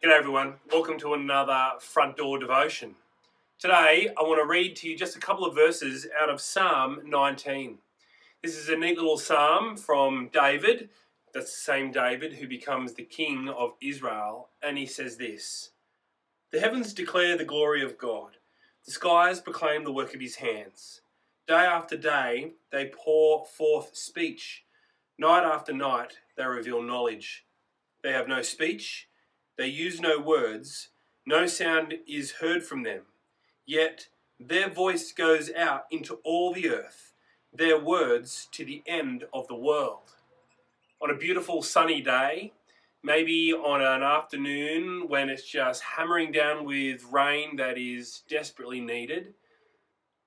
G'day everyone, welcome to another front door devotion. Today I want to read to you just a couple of verses out of Psalm 19. This is a neat little psalm from David, that's the same David who becomes the king of Israel, and he says this The heavens declare the glory of God, the skies proclaim the work of his hands. Day after day they pour forth speech, night after night they reveal knowledge. They have no speech they use no words, no sound is heard from them. Yet their voice goes out into all the earth, their words to the end of the world. On a beautiful sunny day, maybe on an afternoon when it's just hammering down with rain that is desperately needed,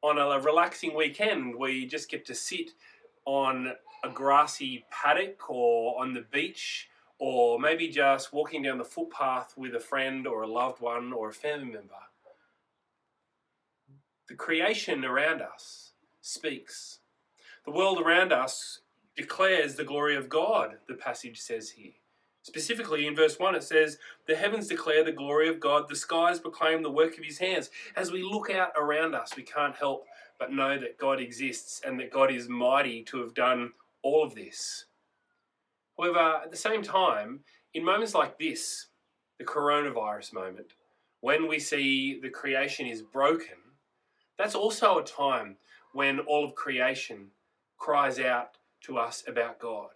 on a relaxing weekend where you just get to sit on a grassy paddock or on the beach or maybe just walking down the footpath with a friend or a loved one or a family member. The creation around us speaks. The world around us declares the glory of God, the passage says here. Specifically in verse 1, it says, The heavens declare the glory of God, the skies proclaim the work of his hands. As we look out around us, we can't help but know that God exists and that God is mighty to have done all of this. However, at the same time, in moments like this, the coronavirus moment, when we see the creation is broken, that's also a time when all of creation cries out to us about God.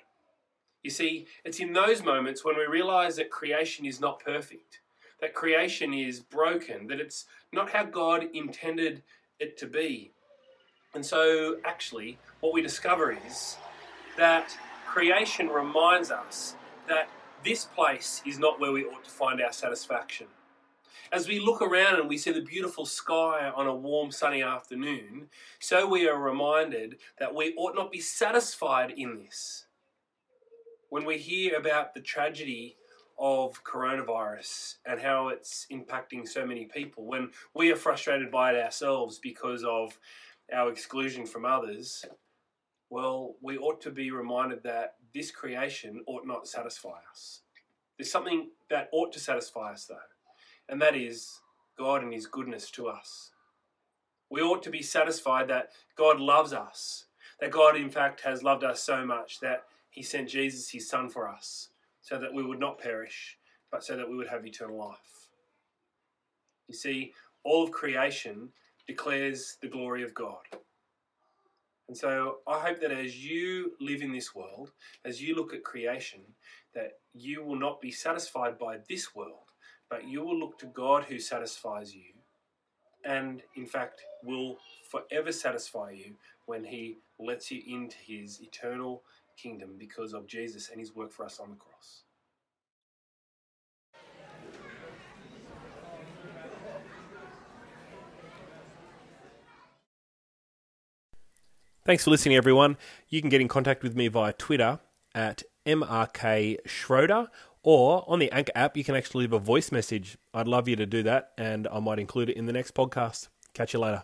You see, it's in those moments when we realize that creation is not perfect, that creation is broken, that it's not how God intended it to be. And so, actually, what we discover is that creation reminds us that this place is not where we ought to find our satisfaction. As we look around and we see the beautiful sky on a warm sunny afternoon, so we are reminded that we ought not be satisfied in this. When we hear about the tragedy of coronavirus and how it's impacting so many people, when we are frustrated by it ourselves because of our exclusion from others, well, we ought to be reminded that this creation ought not satisfy us. There's something that ought to satisfy us, though, and that is God and His goodness to us. We ought to be satisfied that God loves us, that God, in fact, has loved us so much that He sent Jesus, His Son, for us, so that we would not perish, but so that we would have eternal life. You see, all of creation declares the glory of God. And so I hope that as you live in this world, as you look at creation, that you will not be satisfied by this world, but you will look to God who satisfies you and, in fact, will forever satisfy you when He lets you into His eternal kingdom because of Jesus and His work for us on the cross. Thanks for listening, everyone. You can get in contact with me via Twitter at MRK Schroeder or on the Anchor app, you can actually leave a voice message. I'd love you to do that, and I might include it in the next podcast. Catch you later.